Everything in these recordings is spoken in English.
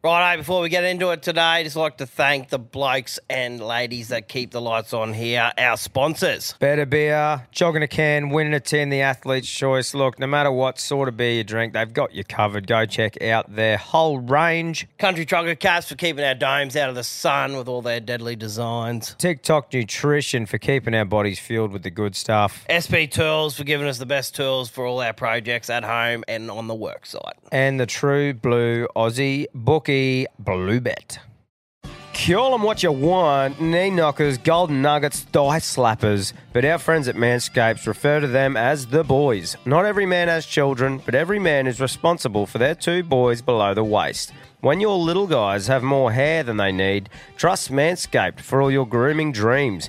Righto, before we get into it today, just like to thank the blokes and ladies that keep the lights on here, our sponsors. Better beer, jogging a can, winning a tin, the athlete's choice. Look, no matter what sort of beer you drink, they've got you covered. Go check out their whole range. Country Trucker Caps for keeping our domes out of the sun with all their deadly designs. TikTok Nutrition for keeping our bodies fueled with the good stuff. SP Tools for giving us the best tools for all our projects at home and on the work site. And the True Blue Aussie Bookie Blue Bet. Call them what you want, knee knockers, golden nuggets, thigh slappers. But our friends at Manscaped refer to them as the boys. Not every man has children, but every man is responsible for their two boys below the waist. When your little guys have more hair than they need, trust Manscaped for all your grooming dreams.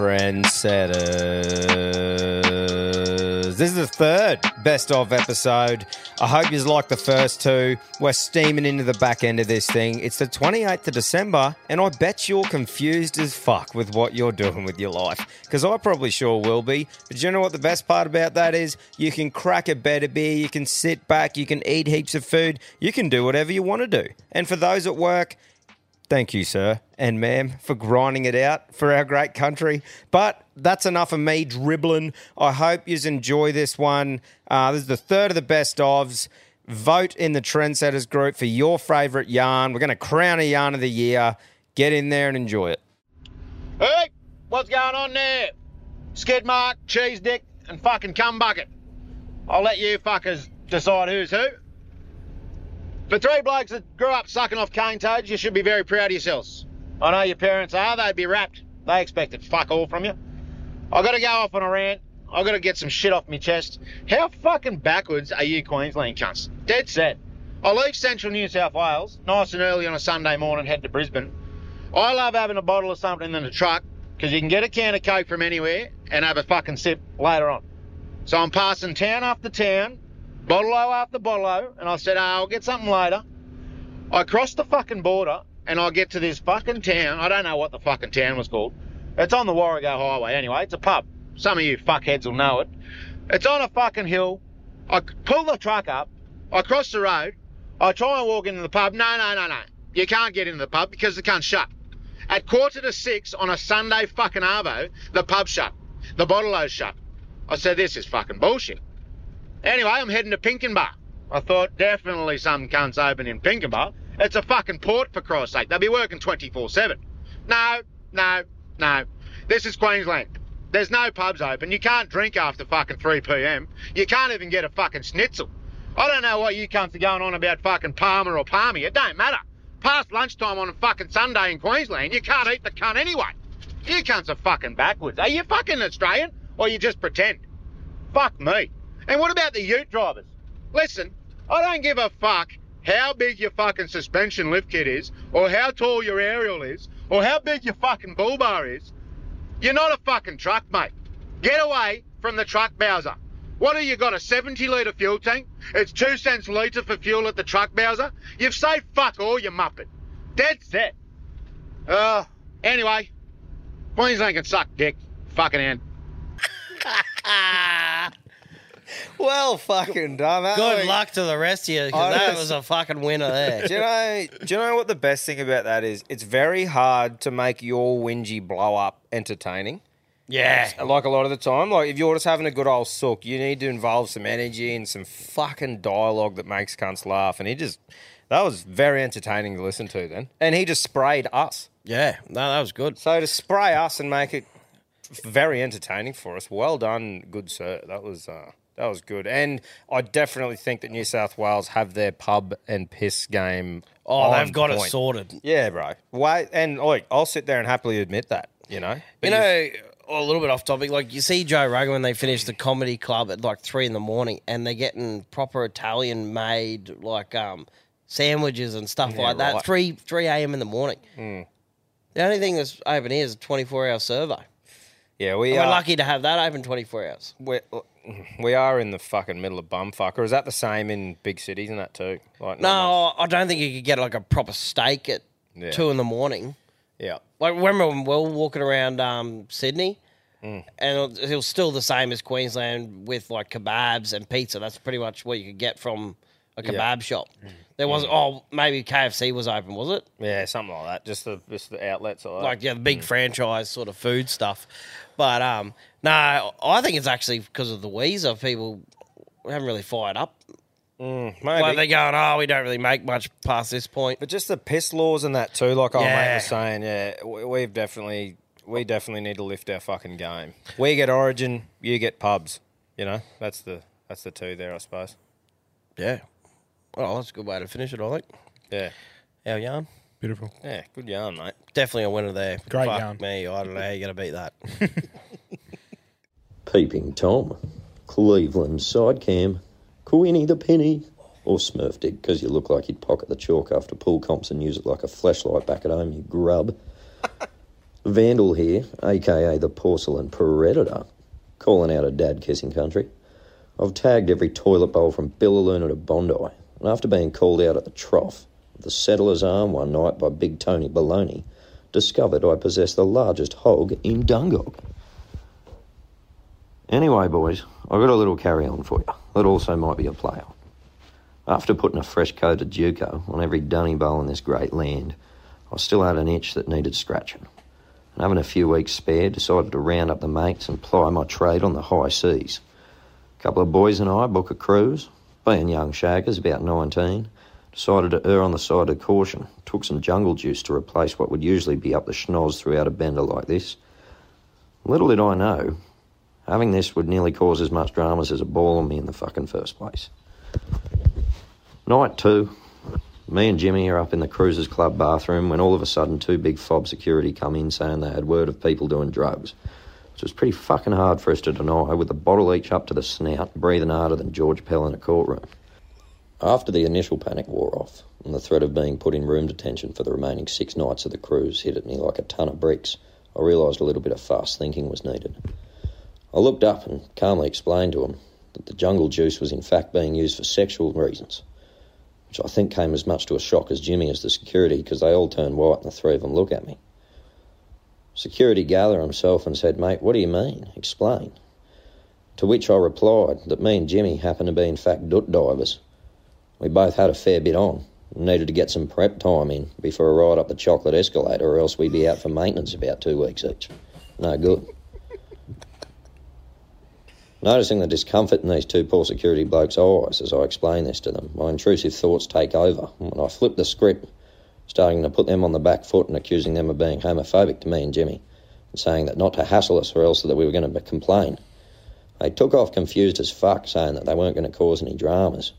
Trendsetters. This is the third best of episode. I hope you like the first two. We're steaming into the back end of this thing. It's the 28th of December, and I bet you're confused as fuck with what you're doing with your life. Because I probably sure will be. But you know what the best part about that is? You can crack a better beer, you can sit back, you can eat heaps of food, you can do whatever you want to do. And for those at work, Thank you, sir and ma'am, for grinding it out for our great country. But that's enough of me dribbling. I hope you enjoy this one. Uh, this is the third of the best ofs. Vote in the Trendsetters group for your favourite yarn. We're going to crown a yarn of the year. Get in there and enjoy it. Hey, what's going on there? Skid mark, cheese dick, and fucking cum bucket. I'll let you fuckers decide who's who. For three blokes that grew up sucking off cane toads, you should be very proud of yourselves. I know your parents are, they'd be rapt. They expected fuck all from you. i got to go off on a rant. i got to get some shit off my chest. How fucking backwards are you Queensland cunts? Dead set. I leave central New South Wales, nice and early on a Sunday morning, head to Brisbane. I love having a bottle of something in the truck because you can get a can of Coke from anywhere and have a fucking sip later on. So I'm passing town after town, bottle after bottle and I said, oh, I'll get something later. I crossed the fucking border and I get to this fucking town. I don't know what the fucking town was called. It's on the Warrego Highway anyway. It's a pub. Some of you fuckheads will know it. It's on a fucking hill. I pull the truck up. I cross the road. I try and walk into the pub. No, no, no, no. You can't get into the pub because the cunt's shut. At quarter to six on a Sunday fucking arvo, the pub's shut. The bottle shut. I said, this is fucking bullshit. Anyway, I'm heading to Pinkenba. I thought definitely some cunts open in Pinkenba. It's a fucking port for Christ's sake. They'll be working 24-7. No, no, no. This is Queensland. There's no pubs open. You can't drink after fucking 3 p.m. You can't even get a fucking schnitzel. I don't know what you cunts are going on about fucking parma or parmy. It don't matter. Past lunchtime on a fucking Sunday in Queensland, you can't eat the cunt anyway. You cunts are fucking backwards. Are you fucking Australian or you just pretend? Fuck me. And what about the ute drivers? Listen, I don't give a fuck how big your fucking suspension lift kit is, or how tall your aerial is, or how big your fucking bull bar is. You're not a fucking truck, mate. Get away from the truck Bowser. What have you got, a 70 litre fuel tank? It's two cents litre for fuel at the truck Bowser? You've saved fuck all, you muppet. Dead set. Uh, anyway, Queensland can suck dick. Fucking end. well fucking done. That, Good luck to the rest of you because I that just- was a fucking winner there. Do you know? Do you know what the best thing about that is? It's very hard to make your whingy blow up entertaining. yeah. Like a lot of the time, like if you're just having a good old sook, you need to involve some energy and some fucking dialogue that makes cunts laugh. And he just, that was very entertaining to listen to. Then, and he just sprayed us. Yeah. No, that was good. So to spray us and make it very entertaining for us, well done, good sir. That was uh, that was good. And I definitely think that New South Wales have their pub and piss game. Oh, they've got it sorted. Yeah, bro. Wait, and like I'll sit there and happily admit that. You know, But You know, a little bit off topic. Like you see Joe Rogan when they finish the comedy club at like three in the morning, and they're getting proper Italian made like um sandwiches and stuff Yeah, like that. right. Three three a.m. in the morning. The only thing that's open here is a twenty four hour survey. yeah, we We're are lucky to have that open twenty four hours. We're, we are in the fucking middle of bumfuck. Or is that the same in big cities and that too? Like No, I don't think you could get like a proper steak at Yeah. two in the morning. Yeah. Like remember when we were walking around um, Sydney, Mm. and it was still the same as Queensland with like kebabs and pizza. That's pretty much what you could get from a kebab Yeah. shop. There was oh maybe KFC was open, was it? Yeah, something like that. Just the just the outlets or Like yeah, the Mm. big franchise sort of food stuff. But um, no, I think it's actually because of the Weezer. People we haven't really fired up. Mm, maybe. Like they're going, oh, we don't really make much past this point. But just the piss laws and that too, like our mate was saying, yeah, we- we've definitely we definitely need to lift our fucking game. We get Origin, you get pubs. You know, that's the that's the two there, I suppose. Yeah. Well, that's a good way to finish it, I think. Yeah, Our yarn. Beautiful. yeah, good yarn, mate. Definitely a winner there. Great Fuck yarn. me. I don't know how you're going to beat that. Peeping Tom, Cleveland side cam, Queenie the Penny, or Smurf Dick, because you look like you'd pocket the chalk after pool comps and use it like a flashlight back at home, you grub. Vandal here, aka the Porcelain Predator, calling out a dad kissing country. I've tagged every toilet bowl from Billiluna to Bondi, and after being called out at the trough the Settler's Arm one night by Big Tony Baloney, discovered I possess the largest hog in Dungog. Anyway, boys, I've got a little carry on for you that also might be a play on. After putting a fresh coat of Duco on every dunny bowl in this great land, I still had an itch that needed scratching. And having a few weeks spare, decided to round up the mates and ply my trade on the high seas. A couple of boys and I book a cruise. Being young shaggers, about 19, decided to err on the side of caution. Took some jungle juice to replace what would usually be up the schnoz throughout a bender like this. Little did I know, Having this would nearly cause as much dramas as a ball on me in the fucking first place. Night two, me and Jimmy are up in the Cruisers Club bathroom when all of a sudden two big fob security come in saying they had word of people doing drugs, which was pretty fucking hard for us to deny with a bottle each up to the snout, breathing harder than George Pell in a courtroom. After the initial panic wore off and the threat of being put in room detention for the remaining six nights of the cruise hit at me like a ton of bricks, I realised a little bit of fast thinking was needed. I looked up and calmly explained to him that the jungle juice was in fact being used for sexual reasons, which I think came as much to a shock as Jimmy as the security because they all turned white and the three of them look at me. Security gathered himself and said, Mate, what do you mean? Explain. To which I replied that me and Jimmy happened to be in fact doot divers. We both had a fair bit on and needed to get some prep time in before a ride up the chocolate escalator or else we'd be out for maintenance about two weeks each. No good. Noticing the discomfort in these two poor security blokes' eyes as I explain this to them, my intrusive thoughts take over and I flip the script, starting to put them on the back foot and accusing them of being homophobic to me and Jimmy, and saying that not to hassle us or else that we were going to complain. They took off confused as fuck, saying that they weren't going to cause any dramas.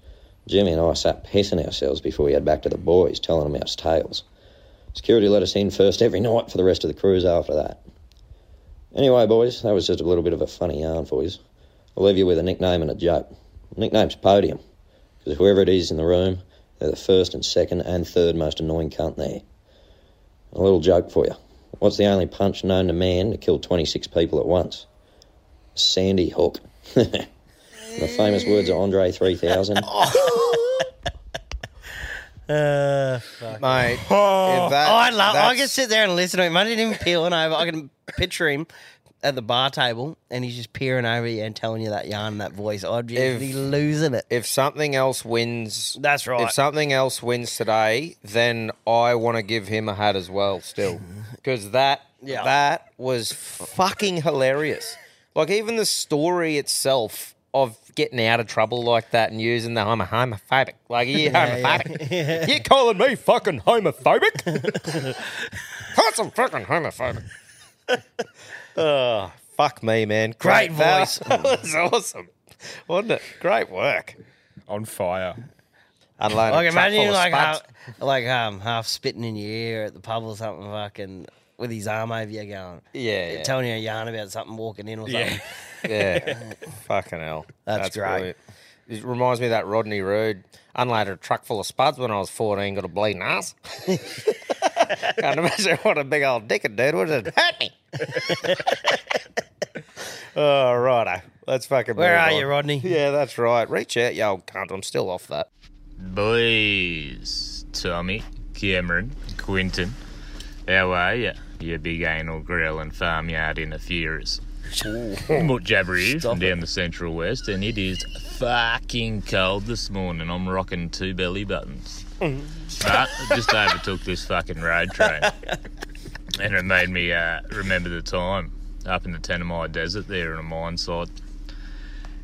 Jimmy and I sat pissing ourselves before we head back to the boys, telling them our tales. Security let us in first every night for the rest of the cruise after that. Anyway, boys, that was just a little bit of a funny yarn for you. I'll leave you with a nickname and a joke. The nickname's Podium, because whoever it is in the room, they're the first and second and third most annoying cunt there. A little joke for you. What's the only punch known to man to kill 26 people at once? Sandy Hook. the famous words of Andre 3000. Uh, Mate, oh, if that, I love. I that's- can sit there and listen to him. I didn't even peel it over. I can picture him at the bar table and he's just peering over you and telling you that yarn and that voice, oh, I'd just If- be losing it. If something else wins, That's right. If something else wins today, then I want to give him a hat as well. Still, because that Yeah. that was fucking hilarious. Like even the story itself of getting out of trouble like that and using the I'm a homophobic. Like you homophobic. You calling me fucking homophobic? That's I'm fucking homophobic. Oh, fuck me, man. Great that- voice. That was awesome. Wasn't it? Great work. On fire. Unload Like a truck imagine full you of like spuds. half, like um half spitting in your ear at the pub or something, fucking with his arm over you, going, Yeah, yeah. telling you a yarn about something walking in or something. Yeah. Fucking hell. That's great. brilliant. It reminds me of that Rodney Rude unloaded a truck full of spuds when I was 14, got a bleeding ass. Can't imagine what a big old dick it did, would it? Hurt me. Oh, righto. Let's fucking Where move are on. you, Rodney? Yeah, that's right. Reach out, you old cunt. I'm still off that. Boys, Tommy, Cameron, Quinton, how are ya? You big anal grill and farmyard interferers. Mutt Jabber here from down the central west, and it is fucking cold this morning. I'm rocking two belly buttons. Mm-hmm. but I just overtook this fucking road train, and it made me uh, remember the time up in the Tanami Desert there in a mine site.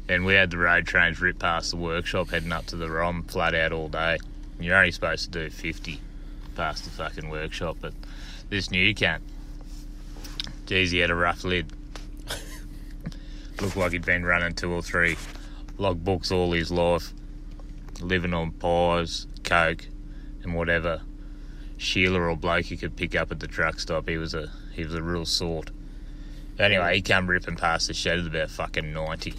And we had the road trains rip past the workshop heading up to the ROM flat out all day. You're only supposed to do 50 past the fucking workshop, but this new cunt, geez, he had a rough lid. Looked like he'd been running two or three log books all his life, living on pies, coke, and whatever Sheila or bloke he could pick up at the truck stop. He was a he was a real sort. Anyway, he come ripping past the shed at about fucking 90.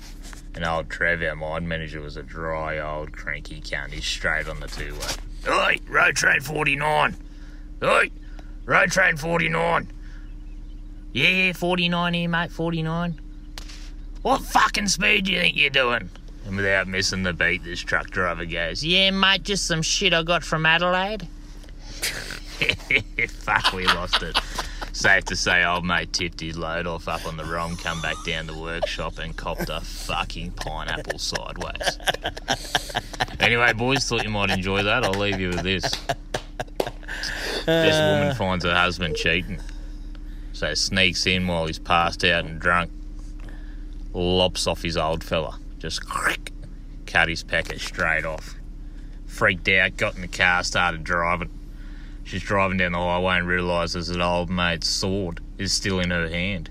And old Trev, our mine manager, was a dry old cranky cunt. He's straight on the two way. Oi, road train 49. Oi, road train 49. Yeah, 49 here, mate, 49. What fucking speed do you think you're doing? And without missing the beat, this truck driver goes, Yeah, mate, just some shit I got from Adelaide. Fuck, we lost it. Safe to say, old mate tipped his load off up on the ROM, come back down the workshop and copped a fucking pineapple sideways. Anyway, boys, thought you might enjoy that. I'll leave you with this. This woman finds her husband cheating, so sneaks in while he's passed out and drunk, lops off his old fella, just cut his packet straight off. Freaked out, got in the car, started driving. She's driving down the highway and realises that old mate's sword is still in her hand.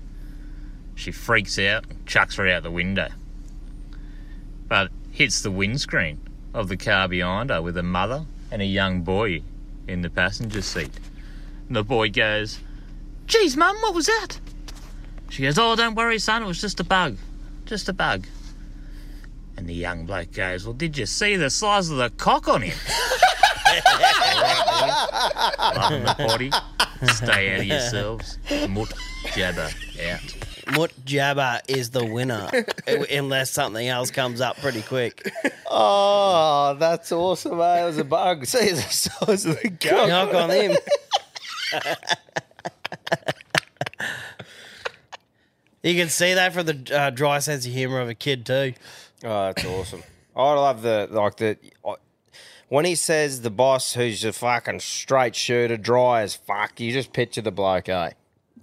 She freaks out, chucks her out the window, but hits the windscreen of the car behind her with a mother and a young boy in the passenger seat. And the boy goes, Geez, mum, what was that? She goes, Oh, don't worry, son, it was just a bug. Just a bug. And the young bloke goes, Well, did you see the size of the cock on him? Loving the potty. Stay out of yourselves. Mutt jabber out. Mut Jabba is the winner, unless something else comes up pretty quick. Oh, that's awesome, eh? It was a bug. See the size of the gun. Knock on him. you can see that from the uh, dry sense of humor of a kid too. Oh, that's awesome. I love the like the I- when he says the boss who's a fucking straight shooter, dry as fuck. You just picture the bloke, eh?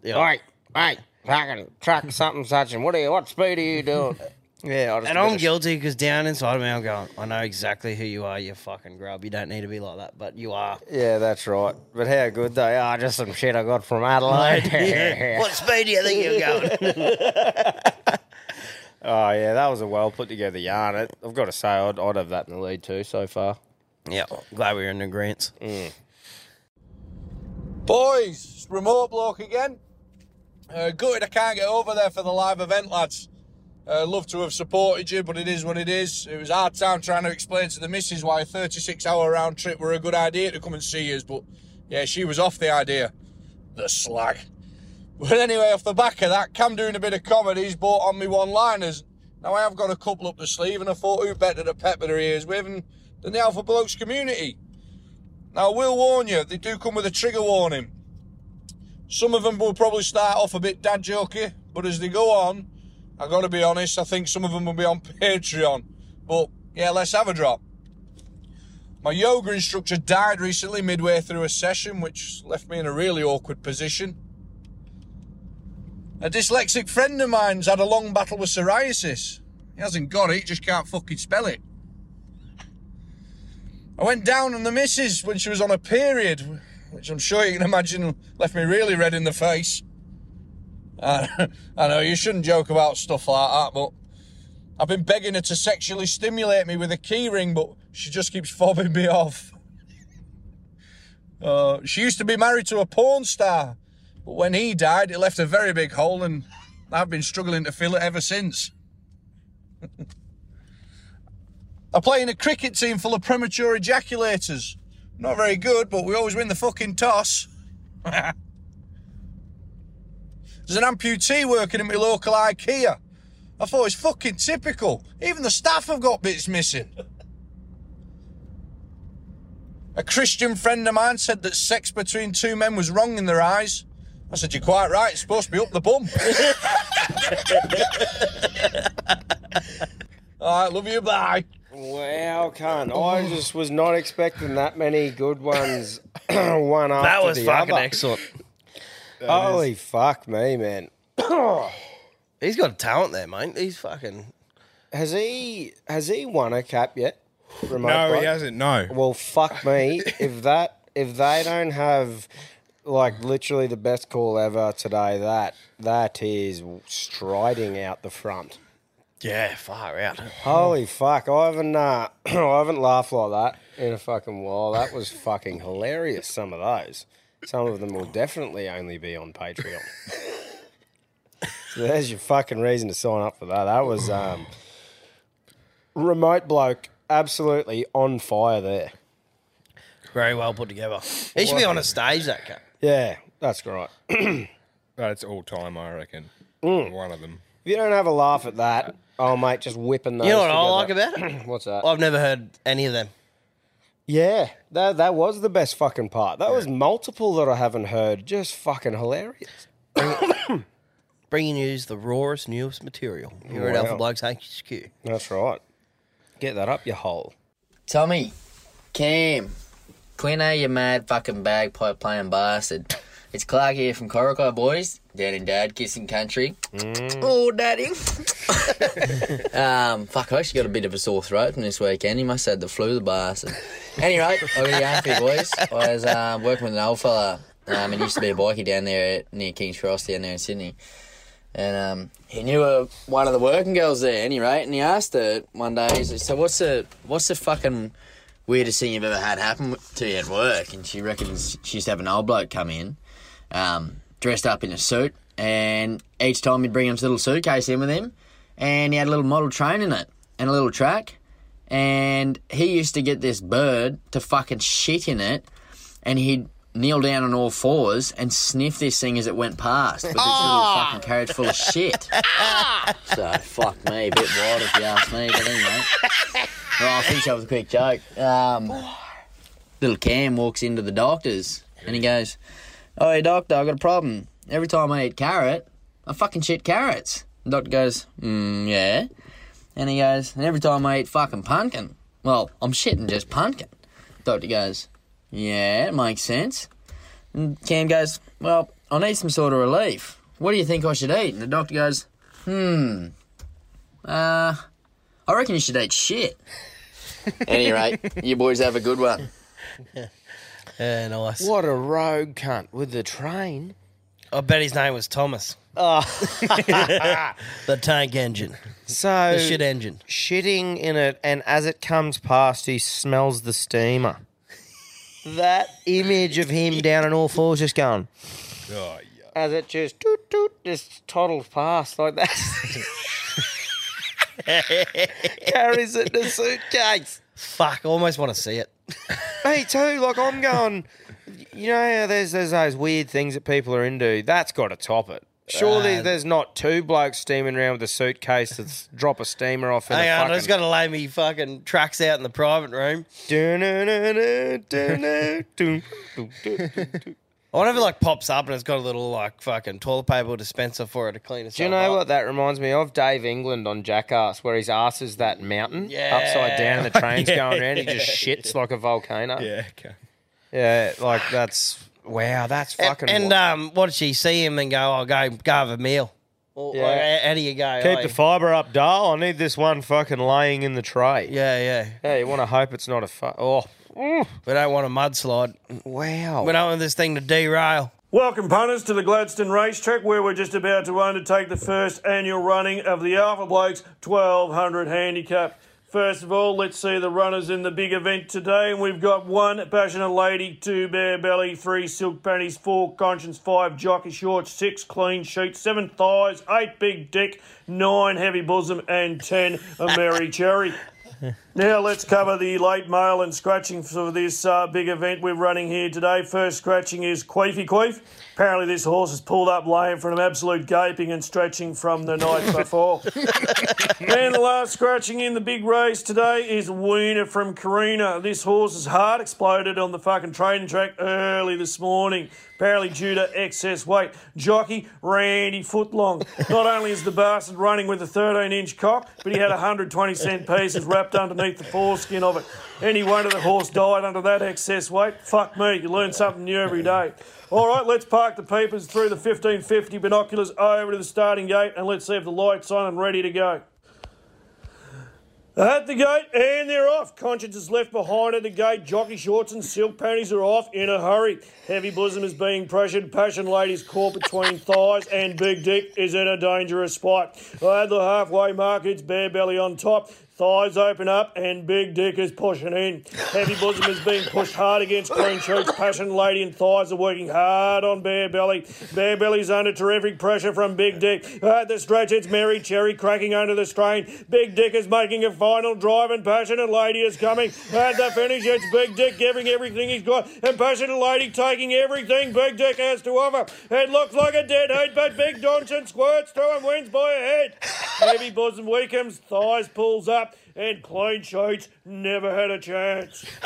Yeah. Right, right, fucking truck something such and what are you? What speed are you doing? yeah, I just And I'm better- guilty because down inside of me, I'm going, I know exactly who you are, you fucking grub. You don't need to be like that, but you are. Yeah, that's right. But how good they are? Just some shit I got from Adelaide. what speed do you think you're going? Oh yeah, that was a well put together yarn. It, I've got to say, I'd, I'd have that in the lead too so far. Yeah, glad we were in agreement. Boys, it's remote bloke again. Uh, gutted I can't get over there for the live event, lads. Uh, love to have supported you, but it is what it is. It was hard time trying to explain to the missus why a 36 hour round trip were a good idea to come and see us, but yeah, she was off the idea. The slag. But anyway, off the back of that, Cam doing a bit of comedy, he's bought on me one liners. Now I have got a couple up the sleeve, and I thought who better to pepper their ears with than than the Alpha Blokes community. Now, I will warn you, they do come with a trigger warning. Some of them will probably start off a bit dad jokey, but as they go on, I've gotta be honest, I think some of them will be on Patreon. But yeah, let's have a drop. My yoga instructor died recently midway through a session, which left me in a really awkward position. A dyslexic friend of mine's had a long battle with psoriasis. He hasn't got it, he just can't fucking spell it. I went down on the missus when she was on a period, which I'm sure you can imagine left me really red in the face. I, I know you shouldn't joke about stuff like that, but I've been begging her to sexually stimulate me with a keyring, but she just keeps fobbing me off. Uh, she used to be married to a porn star, but when he died, it left a very big hole, and I've been struggling to fill it ever since. I play in a cricket team full of premature ejaculators. Not very good, but we always win the fucking toss. There's an amputee working at my local IKEA. I thought it's fucking typical. Even the staff have got bits missing. A Christian friend of mine said that sex between two men was wrong in their eyes. I said, You're quite right, it's supposed to be up the bum. Alright, love you, bye. Wow, cunt. I just was not expecting that many good ones, one after That was the fucking other. excellent. Holy fuck me, man. He's got a talent there, mate. He's fucking. Has he has he won a cap yet? Remote No, bloke? he hasn't. No. Well, fuck me. if that if they don't have like literally the best call ever today, that that is striding out the front. Yeah, far out. Holy fuck! I haven't uh, I haven't laughed like that in a fucking while. That was fucking hilarious. Some of those. Some of them will definitely only be on Patreon. so there's your fucking reason to sign up for that. That was um, remote bloke, absolutely on fire there. Very well put together. He should be on a stage, that cat. Yeah, that's right. That's all time, I reckon. Mm. One of them. If you don't have a laugh at that, oh mate, just whipping those. You know what I together. like about it? What's that? I've never heard any of them. Yeah, that that was the best fucking part. That was multiple that I haven't heard. Just fucking hilarious. Bringing you the rawest, newest material here at Wow. Alpha Blokes HQ. That's right. Get that up your hole. Tommy, Cam, Quino, you mad fucking bagpipe playing bastard. It's Clark here from Coroco, boys. Dad and Dad kissing country. Oh, Daddy. um, fuck, I actually got a bit of a sore throat from this weekend. He must have had the flu, the bastard. Anyway, I got a for you, boys. I was um, working with an old fella. Um, and used to be a bikie down there at, near King's Cross down there in Sydney. And um, he knew uh, one of the working girls there, anyway, and he asked her one day, he said, so what's the, what's the fucking weirdest thing you've ever had happen to you at work? And she reckons she used to have an old bloke come in, um, dressed up in a suit, and each time he'd bring his little suitcase in with him, and he had a little model train in it, and a little track, and he used to get this bird to fucking shit in it, and he'd kneel down on all fours and sniff this thing as it went past with this little fucking carriage full of shit. so, fuck me, a bit wild if you ask me, but anyway. Well, I'll finish up with a quick joke. Um, little Cam walks into the doctor's and he goes, Oh, hey, doctor, I've got a problem. Every time I eat carrot, I fucking shit carrots. The doctor goes, mm, yeah. And he goes, and every time I eat fucking pumpkin, well, I'm shitting just pumpkin. Doctor goes, yeah, it makes sense. And Cam goes, well, I need some sort of relief. What do you think I should eat? And the doctor goes, hmm, uh, I reckon you should eat shit. Any rate, you boys have a good one. Yeah, nice. What a rogue cunt with the train. I bet his name was Thomas. Oh. the tank engine. So The shit engine. shitting in it, and as it comes past, he smells the steamer. that image of him down on all fours, just going Oh, as it just toot toot, just toddles past like that. Carries it in a suitcase. Fuck, I almost want to see it. Me too. Like I'm going. You know, there's there's those weird things that people are into. That's got to top it. Surely Uh, there's not two blokes steaming around with a suitcase to drop a steamer off. In Hang on, I just got to lay me fucking tracks out in the private room. I wonder if it like pops up and it's got a little like fucking toilet paper dispenser for it to clean itself Do you know up. what that reminds me of? Dave England on Jackass, where his ass is that mountain Yeah. upside down and the train's Yeah, going around. He just yeah, shits like a volcano. Yeah, okay. Yeah, like that's wow, that's And, fucking. and um, what did she see him and go? I'll go go have a meal. Or, Yeah. like, how, how do you go? Keep Oh, the fibre up, Dale. I need this one fucking laying in the tray. yeah, yeah. Yeah, you want to hope it's not a fu- Oh, Mm. We don't want a mudslide. wow. We don't want this thing to derail. Welcome, punters, to the Gladstone Racetrack, where we're just about to undertake the first annual running of the Alpha Blokes 1200 Handicap. First of all, let's see the runners in the big event today. And we've got one passionate lady, two bare belly, three silk panties, four conscience, five jockey shorts, six clean sheets, seven thighs, eight big dick, nine heavy bosom, and ten a merry Cherry. Now let's cover the late mail and scratching for this uh, big event we're running here today. First scratching is Queefy Queef. Apparently this horse has pulled up lame from an absolute gaping and stretching from the night before. and the last scratching in the big race today is Wiener from Karina. This horse's heart exploded on the fucking training track early this morning. Apparently due to excess weight. Jockey Randy Footlong. Not only is the bastard running with a 13 inch cock, but he had a 120 cent pieces wrapped underneath the foreskin of it. Any wonder the horse died under that excess weight? Fuck me, you learn something new every day. All right, let's park the peepers through the 1550 binoculars over to the starting gate and let's see if the light's on and ready to go. At the gate, and they're off. Conscience is left behind at the gate. Jockey shorts and silk panties are off in a hurry. Heavy bosom is being pressured. Passion lady's caught between thighs, and Big Dick is in a dangerous spot. At the halfway mark, it's bare belly on top. Thighs open up and Big Dick is pushing in. Heavy bosom is being pushed hard against clean sheets. Passion lady and thighs are working hard on bare belly. Bare belly's under terrific pressure from Big Dick. At the stretch, it's Mary Cherry cracking under the strain. Big Dick is making a final drive and Passionate Lady is coming. At the finish, it's Big Dick giving everything he's got and Passionate Lady taking everything Big Dick has to offer. It looks like a dead heat, but Big Donson squirts through and wins by a head. Heavy bosom weakens, thighs pulls up, and clean sheets never had a chance.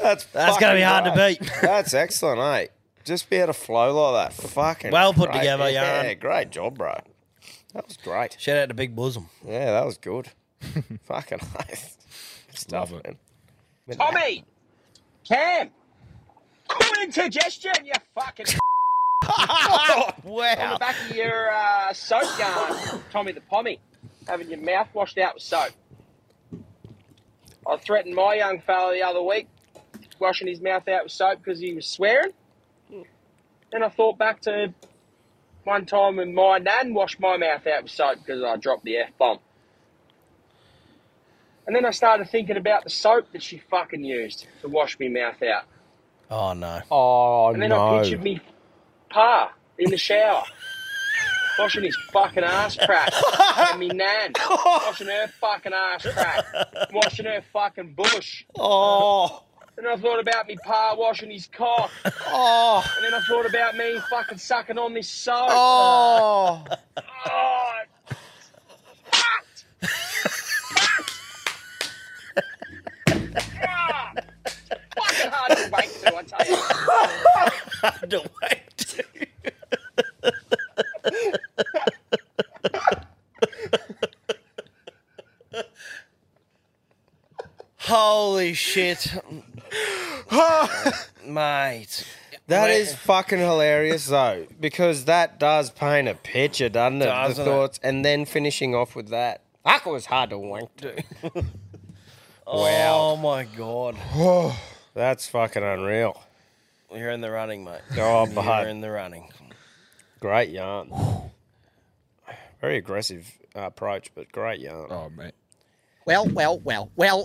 That's That's gonna be hard to great. beat. That's excellent, eh? Just be able to flow like that. Fucking Well put great. together, Yeah, Yarn. great job, bro. That was great. Shout out to Big Bosom. Yeah, that was good. Fucking nice. Stuff, Love it. man. Tommy! Cam! Cool indigestion, you fucking on the back of your uh, soap yarn, Tommy the Pommy, having your mouth washed out with soap. I threatened my young fella the other week, washing his mouth out with soap because he was swearing. Then I thought back to one time when my nan washed my mouth out with soap because I dropped the F bomb. And then I started thinking about the soap that she fucking used to wash me mouth out. Oh no. Oh, no. And then no. I pictured me pa in the shower, washing his fucking ass crack, and me nan washing her fucking ass crack, washing her fucking bush. Oh. And I thought about me pa washing his cock, Oh. and then I thought about me fucking sucking on this soap. Oh. Oh, fucked. Ah, fucking hard to wait to, I tell you. Hard to wait. Holy shit. Mate. That is fucking hilarious, though, because that does paint a picture, doesn't it? Doesn't the it? thoughts, and then finishing off with that. That was hard to wank to. Oh my god. That's fucking unreal. You're in the running, mate. Oh, You're in the running. great yarn. Very aggressive uh, approach, but great yarn. Oh, mate. Well, well, well, well,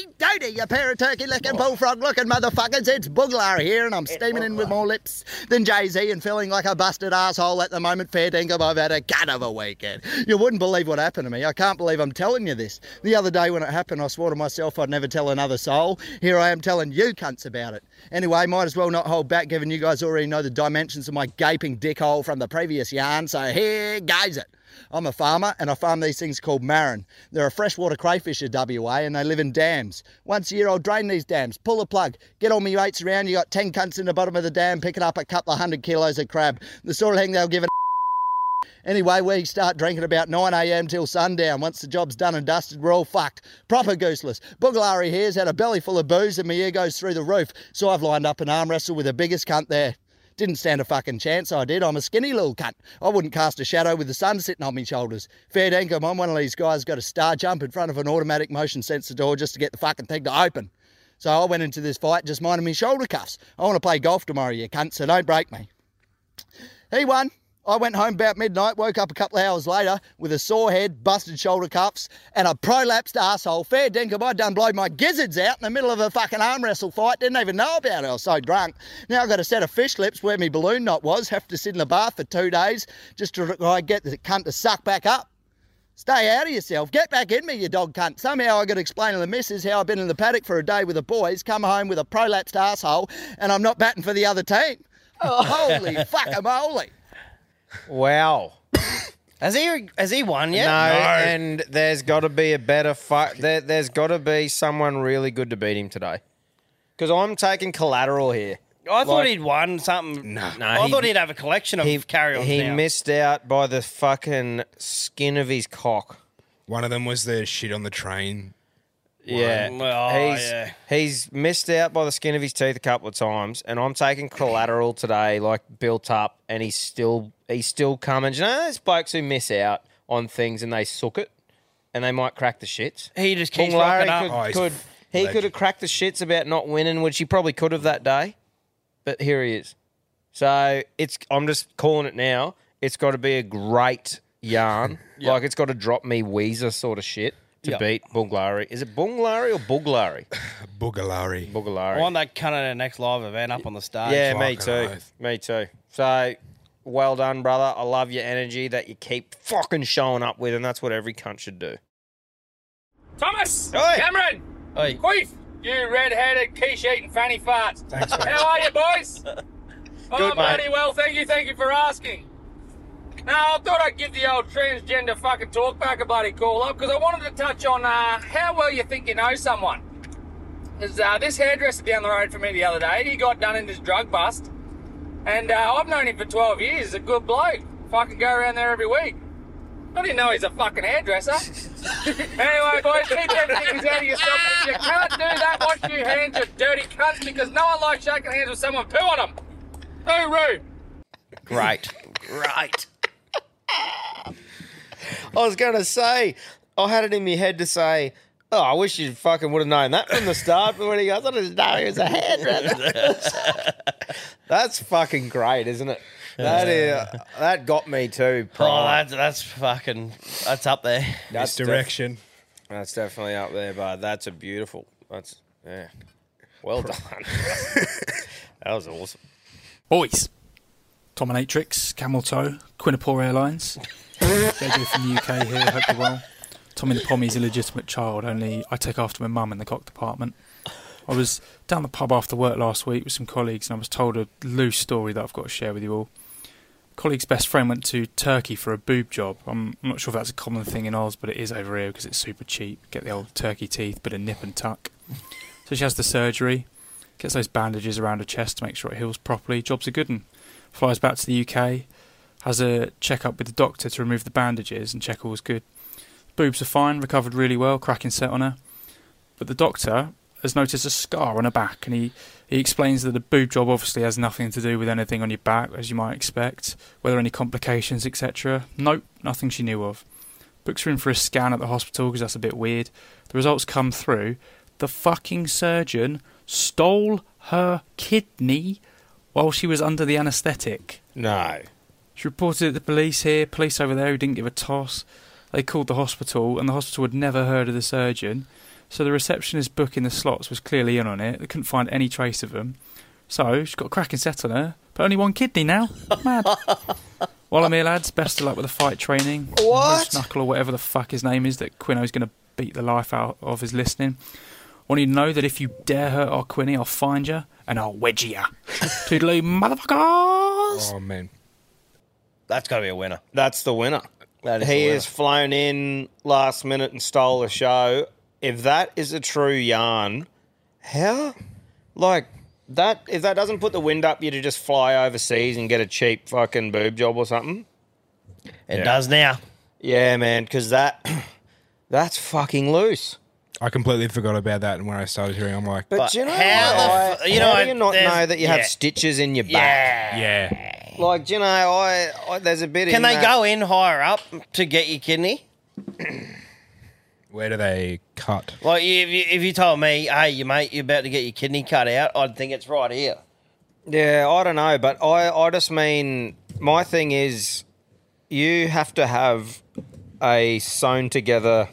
howdy doody, you pair of turkey licking, bullfrog looking motherfuckers. It's Booglar here, and I'm steaming in with more lips than Jay Z and feeling like a busted asshole at the moment. Fair dinkum, I've had a cut of a weekend. You wouldn't believe what happened to me. I can't believe I'm telling you this. The other day when it happened, I swore to myself I'd never tell another soul. Here I am telling you cunts about it. Anyway, might as well not hold back, given you guys already know the dimensions of my gaping dickhole from the previous yarn, so here goes it. I'm a farmer and I farm these things called marron. They're a freshwater crayfish of WA and they live in dams. Once a year I'll drain these dams, pull a plug, get all my mates around, you got 10 cunts in the bottom of the dam picking up a couple of hundred kilos of crab. The sort of thing they'll give an Anyway, we start drinking about 9am till sundown. Once the job's done and dusted, we're all fucked. Proper gooseless. Boogalari here's had a belly full of booze and my ear goes through the roof. So I've lined up an arm wrestle with the biggest cunt there. Didn't stand a fucking chance, I did. I'm a skinny little cunt. I wouldn't cast a shadow with the sun sitting on my shoulders. Fair dinkum, I'm one of these guys got a star jump in front of an automatic motion sensor door just to get the fucking thing to open. So I went into this fight just minding my shoulder cuffs. I want to play golf tomorrow, you cunt, so don't break me. He won. I went home about midnight, woke up a couple of hours later with a sore head, busted shoulder cuffs, and a prolapsed asshole. Fair dinkum, I'd done blowed my gizzards out in the middle of a fucking arm wrestle fight. Didn't even know about it, I was so drunk. Now I've got a set of fish lips where my balloon knot was, have to sit in the bath for two days just to I get the cunt to suck back up. Stay out of yourself. Get back in me, you dog cunt. Somehow I got to explain to the missus how I've been in the paddock for a day with the boys, come home with a prolapsed asshole, and I'm not batting for the other team. Oh, holy fuck, I'm holy. Wow. Has he has he won yet? No, and there's got to be a better fight. There, there's got to be someone really good to beat him today. Because I'm taking collateral here. I thought Like- he'd won something. No, No, I he- thought he'd have a collection of he carry-ons He now. missed out by the fucking skin of his cock. One of them was the shit on the train. Yeah. Oh, he's yeah. he's missed out by the skin of his teeth a couple of times, and I'm taking collateral today, like built up, and he's still he's still coming. Do You know, there's blokes who miss out on things and they sook it, and they might crack the shits. He just keeps Bung Larry up. could, Oh, he's could he legend. could have cracked the shits about not winning, which he probably could have that day, but here he is. So it's I'm just calling it now. It's got to be a great yarn, like it's got to drop me Weezer sort of shit to Yeah. beat Bunglari. Is it Bunglari or Buglari? Bugalari. Bugalari. I want that cunt at our next live event up on the stage. Yeah, me too. Me too. So, well done, brother. I love your energy that you keep fucking showing up with, and that's what every cunt should do. Thomas! Oi. Cameron! Oi. Queef! You red-headed, quiche-eating fanny farts. Thanks, mate. How are you, boys? oh, Good, bloody mate. well, thank you, thank you for asking. Now, I thought I'd give the old transgender fucking talk back a bloody call up because I wanted to touch on uh, how well you think you know someone. There's uh, this hairdresser down the road from me the other day. He got done in this drug bust, and uh, I've known him for 12 years. He's a good bloke. Fucking go around there every week. I didn't know he's a fucking hairdresser. anyway, boys, keep them things out of yourself. If you can't do that, wash your hands, you dirty cunts, because no one likes shaking hands with someone poo on them. Too rude. Great. Great. I was going to say, I had it in my head to say, oh, I wish you fucking would have known that from the start. But when he goes, I didn't know he was a hairdresser. that's fucking great, isn't it? That is, uh, that got me too. Oh, that's that's fucking that's up there. That's Misdirection. def- that's definitely up there, but that's a beautiful. That's yeah. Well done. that was awesome. Boys, Dominatrix, Camel Toe, Quinnapore Airlines. JJ from the UK here, hope you're well. Tommy the Pommy's a legitimate child, only I take after my mum in the cock department. I was down the pub after work last week with some colleagues and I was told a loose story that I've got to share with you all. Colleague's best friend went to Turkey for a boob job. I'm not sure if that's a common thing in Oz, but it is over here because it's super cheap. Get the old turkey teeth, bit of nip and tuck. So she has the surgery, gets those bandages around her chest to make sure it heals properly. Job's a good one. Flies back to the UK, has a check-up with the doctor to remove the bandages and check all all's good. Boobs are fine, recovered really well, cracking set on her. But the doctor has noticed a scar on her back, and he, he explains that the boob job obviously has nothing to do with anything on your back, as you might expect, whether any complications, etc. Nope, nothing she knew of. Books her in for a scan at the hospital because that's a bit weird. The results come through. The fucking surgeon stole her kidney while she was under the anaesthetic. No. She reported it to the police here, police over there who didn't give a toss. They called the hospital, and the hospital had never heard of the surgeon. So the receptionist booking the slots was clearly in on it. They couldn't find any trace of him. So she's got a cracking set on her, but only one kidney now. Mad. While I'm here, lads, best of luck with the fight training. What? Moose Knuckle or whatever the fuck his name is that Quino's going to beat the life out of is listening. I Want you to know that if you dare hurt our Quinny, I'll find you and I'll wedge you. Toodaloo, motherfuckers! Oh man, That's got to be a winner. That's the winner. That is he has flown in last minute and stole the show. If that is a true yarn, how? Like that? If that doesn't put the wind up you to just fly overseas and get a cheap fucking boob job or something, It does now. Yeah, man, because that that's fucking loose. I completely forgot about that, and when I started hearing, I'm like, But, do you know, how I- the f- you how know, do you not know that you yeah. have stitches in your Yeah. back? yeah, Like, do you know, I, I there's a bit. Can in they that- go in higher up to get your kidney? where do they cut? Like if you, if you told me, hey, you mate, you're about to get your kidney cut out, I'd think it's right here. Yeah, I don't know, but I, I just mean my thing is you have to have a sewn together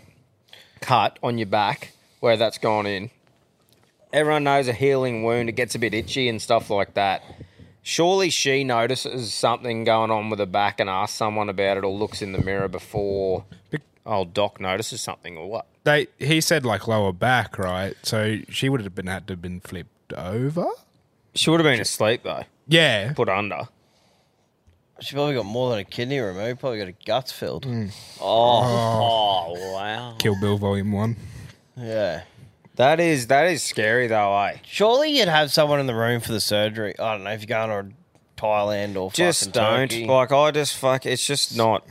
cut on your back where that's gone in. Everyone knows a healing wound, it gets a bit itchy and stuff like that. Surely she notices something going on with her back and asks someone about it or looks in the mirror before old Doc notices something or what? They he said like lower back, right? So she would have been had to have been flipped over. She would have been asleep though. Yeah, Put under. She probably got more than a kidney removed. Probably got a guts filled. Mm. Oh. oh, oh, wow. Kill Bill Volume One. Yeah. That is that is scary though, eh? Surely you'd have someone in the room for the surgery. I don't know if you're going to Thailand or Just fucking don't. Turkey. Like I just fuck. It's just not.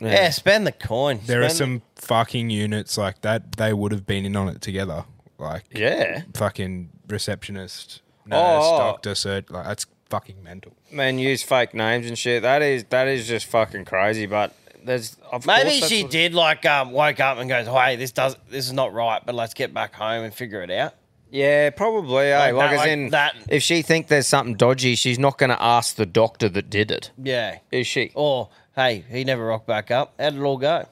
yeah. spend the coin. There are Spend- some fucking units like that. They would have been in on it together. Like Yeah. fucking receptionist, nurse, Oh. doctor, cert. Like that's fucking mental. Man, use fake names and shit. That is that is just fucking crazy. But there's of Maybe course that's she what- did like um, woke up and goes, "Hey, this does this is not right, but let's get back home and figure it out." Yeah, probably. eh? Like Like, that, as like in, that. if she think there's something dodgy, she's not going to ask the doctor that did it, Yeah. is she? Or hey, he never rocked back up. How did it all go?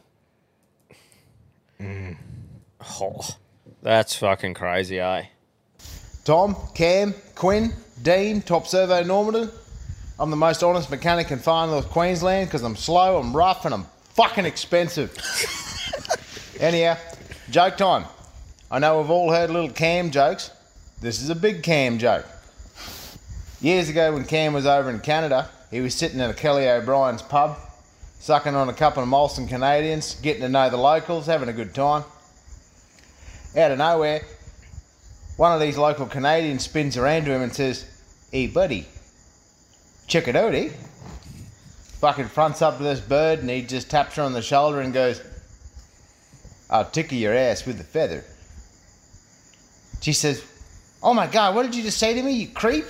Oh, that's fucking crazy, eh? Tom, Cam, Quinn, Dean, top servo Normanton. I'm the most honest mechanic in far north Queensland because I'm slow, I'm rough, and I'm fucking expensive. Anyhow, joke time. I know we've all heard little Cam jokes. This is a big Cam joke. Years ago, when Cam was over in Canada, he was sitting at a Kelly O'Brien's pub, sucking on a couple of Molson Canadians, getting to know the locals, having a good time. Out of nowhere, one of these local Canadians spins around to him and says, Hey, buddy, eh? Fucking fronts up to this bird and he just taps her on the shoulder and goes, I'll tickle your ass with a feather. She says, Oh my god, what did you just say to me, you creep?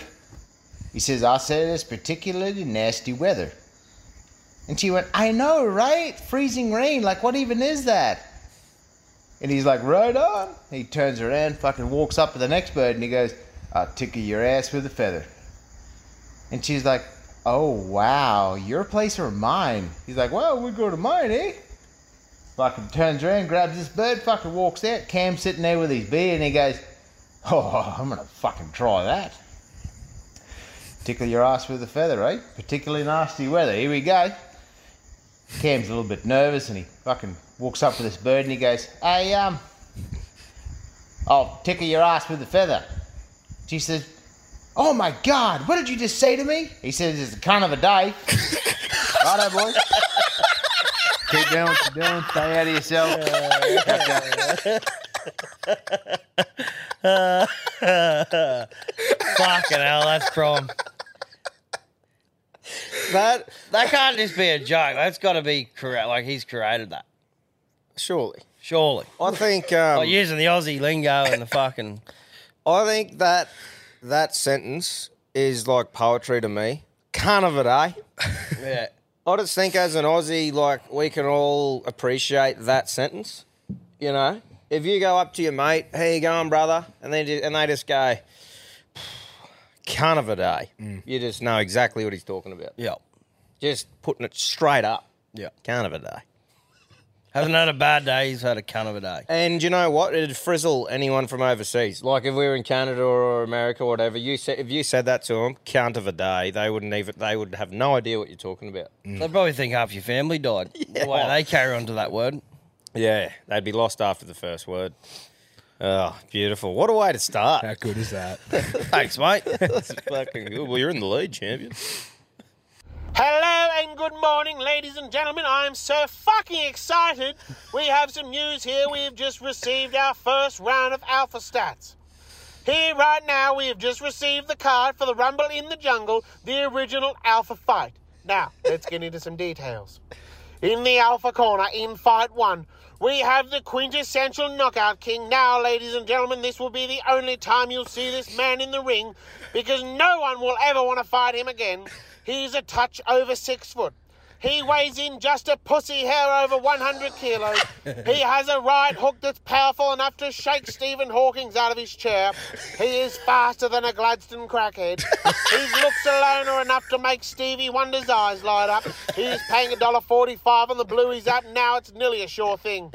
He says, I said it's particularly nasty weather. And she went, I know, right? Freezing rain, like what even is that? And he's like, right on. He turns around, fucking walks up to the next bird, and he goes, I'll tickle your ass with a feather. And she's like, oh, wow, your place or mine? He's like, well, we go to mine, eh? Fucking turns around, grabs this bird, fucking walks out. Cam's sitting there with his beer, and he goes, oh, I'm gonna fucking try that. Tickle your ass with a feather, eh? Particularly nasty weather. Here we go. Cam's a little bit nervous and he fucking walks up to this bird and he goes, Hey, um, I'll tickle your ass with a feather. She says, Oh my god, what did you just say to me? He says, It's a kind of a day. Righto, boys. Keep doing what you're doing. Stay out of yourself. Fucking hell, that's prom. That that can't just be a joke. That's got to be correct. Like he's created that. Surely. Surely. I think. Um, Like using the Aussie lingo and the fucking. I think that that sentence is like poetry to me. Kind of it, eh? Yeah. I just think as an Aussie, like we can all appreciate that sentence. You know, if you go up to your mate, "How you going, brother?" and just, and they just go, "Kind of a day," you just know exactly what he's talking about. Yeah. Just putting it straight up. Yeah. Kind of a day. Hasn't had a bad day. He's had a cunt of a day. And you know what? It'd frizzle anyone from overseas. Like if we were in Canada or America or whatever, you said if you said that to them, count of a day, they wouldn't even. They would have no idea what you're talking about. Mm. They'd probably think half your family died. The way they carry on to that word. Yeah, they'd be lost after the first word. Oh, beautiful! What a way to start. How good is that? Thanks, mate. That's fucking good. Well, you're in the lead, champion. Hello and good morning, ladies and gentlemen. I'm so fucking excited. We have some news here. We have just received our first round of Alpha Stats. Here, right now, we have just received the card for the Rumble in the Jungle, the original Alpha fight. Now, let's get into some details. In the Alpha corner, in fight one, we have the quintessential knockout king. Now, ladies and gentlemen, this will be the only time you'll see this man in the ring because no one will ever want to fight him again. He's a touch over six foot. He weighs in just a pussy hair over 100 kilos. He has a right hook that's powerful enough to shake Stephen Hawkins out of his chair. He is faster than a Gladstone crackhead. His looks alone are enough to make Stevie Wonder's eyes light up. He's paying $1.45 on the Bluey's app now. It's nearly a sure thing.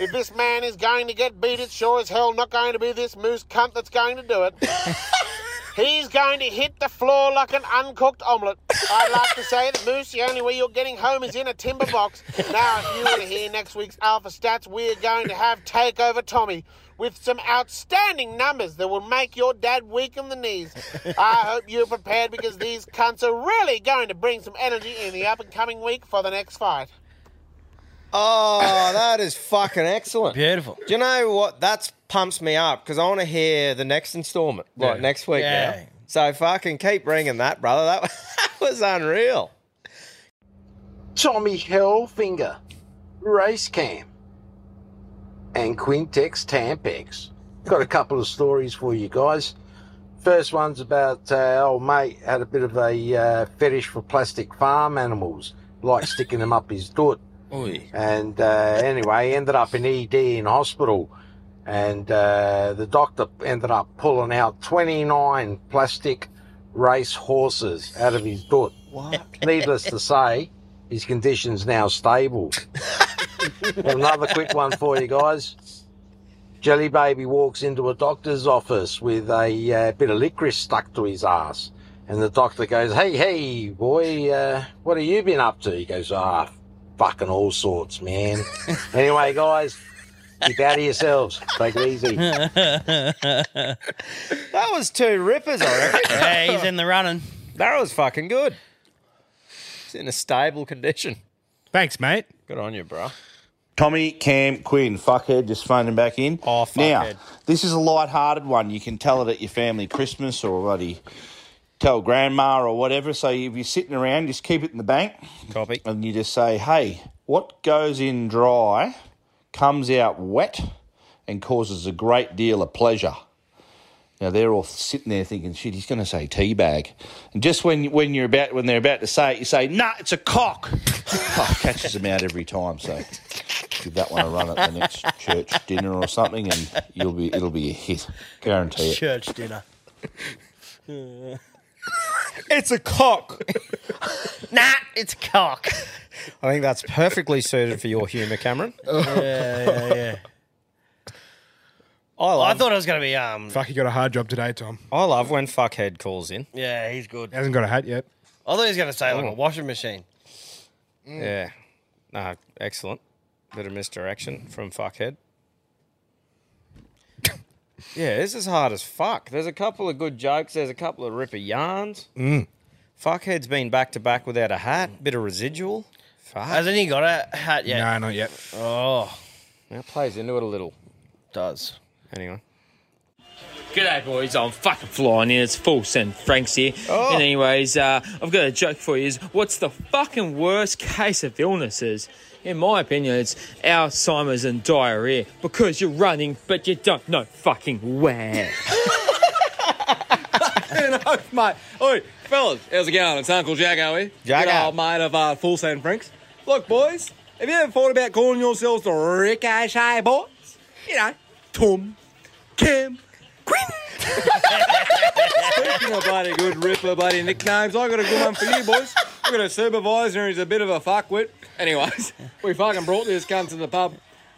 If this man is going to get beat, it's sure as hell not going to be this moose cunt that's going to do it. He's going to hit the floor like an uncooked omelette. I'd like to say that Moose, the only way you're getting home is in a timber box. Now, if you want to hear next week's Alpha Stats, we're going to have Takeover Tommy with some outstanding numbers that will make your dad weak in the knees. I hope you're prepared because these cunts are really going to bring some energy in the up and coming week for the next fight. Oh, that is fucking excellent. Beautiful. Do you know what? That's pumps me up because I want to hear the next installment, like Yeah. next week Yeah. now. So fucking keep bringing that, brother. That, that was unreal. Tommy Hellfinger, Race Cam, and Quintex Tampex. Got a couple of stories for you guys. First one's about uh, old mate had a bit of a uh, fetish for plastic farm animals, like sticking them up his doot. And uh, anyway, ended up in ED in hospital. And uh, the doctor ended up pulling out 29 plastic race horses out of his doot. What? Needless to say, his condition's now stable. Another quick one for you guys. Jelly Baby walks into a doctor's office with a uh, bit of licorice stuck to his ass. And the doctor goes, Hey, hey, boy, uh, what have you been up to? He goes, Ah, fucking all sorts, man. anyway, guys, keep out of yourselves. Take it easy. That was two rippers, I reckon. Yeah, he's in the running. That was fucking good. He's in a stable condition. Thanks, mate. Good on you, bro. Tommy Cam Quinn, fuckhead, just phoning back in. Oh, fuckhead. Now, this is a light-hearted one. You can tell it at your family Christmas or bloody tell grandma or whatever. So if you're sitting around, just keep it in the bank. Copy. And you just say, hey, what goes in dry comes out wet and causes a great deal of pleasure. Now they're all sitting there thinking, "Shit, he's going to say teabag," and just when when you're about when they're about to say it, you say, "Nah, it's a cock." oh, catches them out every time. So give that one a run at the next church dinner or something, and you'll be it'll be a hit, guarantee it. Church dinner. It's a cock. nah, it's a cock. I think that's perfectly suited for your humour, Cameron. yeah, yeah, yeah. I, love, I thought it was going to be um. Fuck, you got a hard job today, Tom. I love when fuckhead calls in. Yeah, he's good. He hasn't got a hat yet. I thought he was going to say like Oh. a washing machine. Yeah. No, excellent. Bit of misdirection from fuckhead. Yeah, this is hard as fuck. There's a couple of good jokes. There's a couple of ripper yarns. Mm. Fuckhead's been back to back without a hat. Bit of residual. Fuck. Hasn't he got a hat yet? No, not yet. Oh, that plays into it a little. Does. Anyway. G'day, boys. I'm fucking flying in. It's full send Franks here. Oh. And anyways, uh, I've got a joke for you. Is what's the fucking worst case of illnesses? In my opinion, it's Alzheimer's and diarrhea because you're running, but you don't know fucking where. no, mate. Oi, fellas, how's it going? It's Uncle Jacko here. Jacko. Good old mate of uh, Full Send Franks. Look, boys, have you ever thought about calling yourselves the Ricochet Boys? You know, Tom, Kim, Speaking of bloody good ripper bloody nicknames, I got a good one for you, boys. I got a supervisor who's a bit of a fuckwit. Anyways, we fucking brought this cunt to the pub,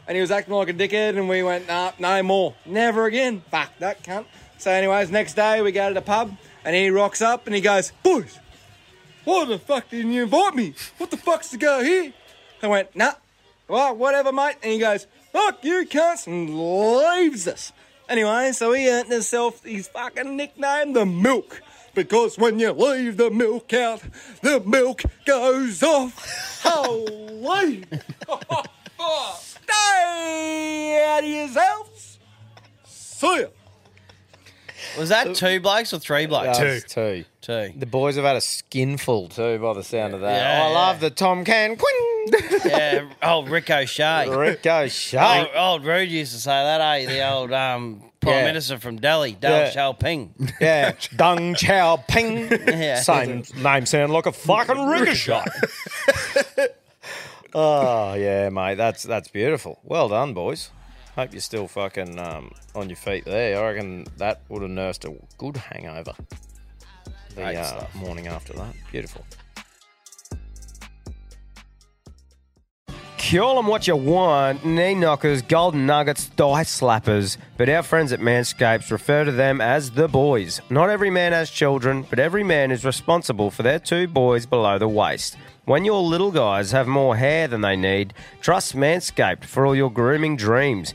and he was acting like a dickhead, and we went, nah, no more, never again. Fuck that cunt. So, anyways, next day we go to the pub, and he rocks up, and he goes, boys, why the fuck didn't you invite me? What the fuck's to go here? I went, nah, well, whatever, mate. And he goes, fuck you, cunts, and leaves us. Anyway, so he earned himself his fucking nickname, the Milk. because when you leave the milk out, the milk goes off. Holy! Stay out of yourselves. See ya. Was that uh, two blokes or three blokes? That's two. The boys have had a skinful too, by the sound of that. Yeah, I love the Tom Cam Quinn. yeah, old Rico Shea. Rico Shea. Old, old Rudd used to say that, eh? The old um, Prime Yeah. Minister from Delhi, Deng Yeah. Xiaoping. Yeah, Deng Xiaoping. Yeah. Same name sound like a fucking ricochet. oh yeah, mate, that's that's beautiful. Well done, boys. Hope you're still fucking um, on your feet there. I reckon that would have nursed a good hangover. The uh, morning after that, beautiful. Call them what you want, knee knockers, golden nuggets, thigh slappers, but our friends at Manscaped refer to them as the boys. Not every man has children, but every man is responsible for their two boys below the waist. When your little guys have more hair than they need, trust Manscaped for all your grooming dreams.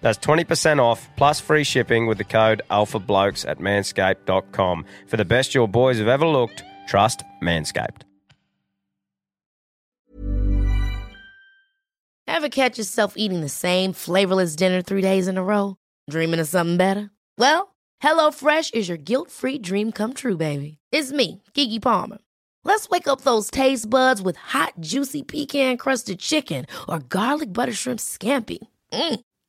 That's 20% off plus free shipping with the code ALPHABLOKES at manscaped.com. For the best your boys have ever looked, trust Manscaped. Ever catch yourself eating the same flavorless dinner three days in a row? Dreaming of something better? Well, HelloFresh is your guilt free dream come true, baby. It's me, Keke Palmer. Let's wake up those taste buds with hot, juicy pecan crusted chicken or garlic butter shrimp scampi. Mm.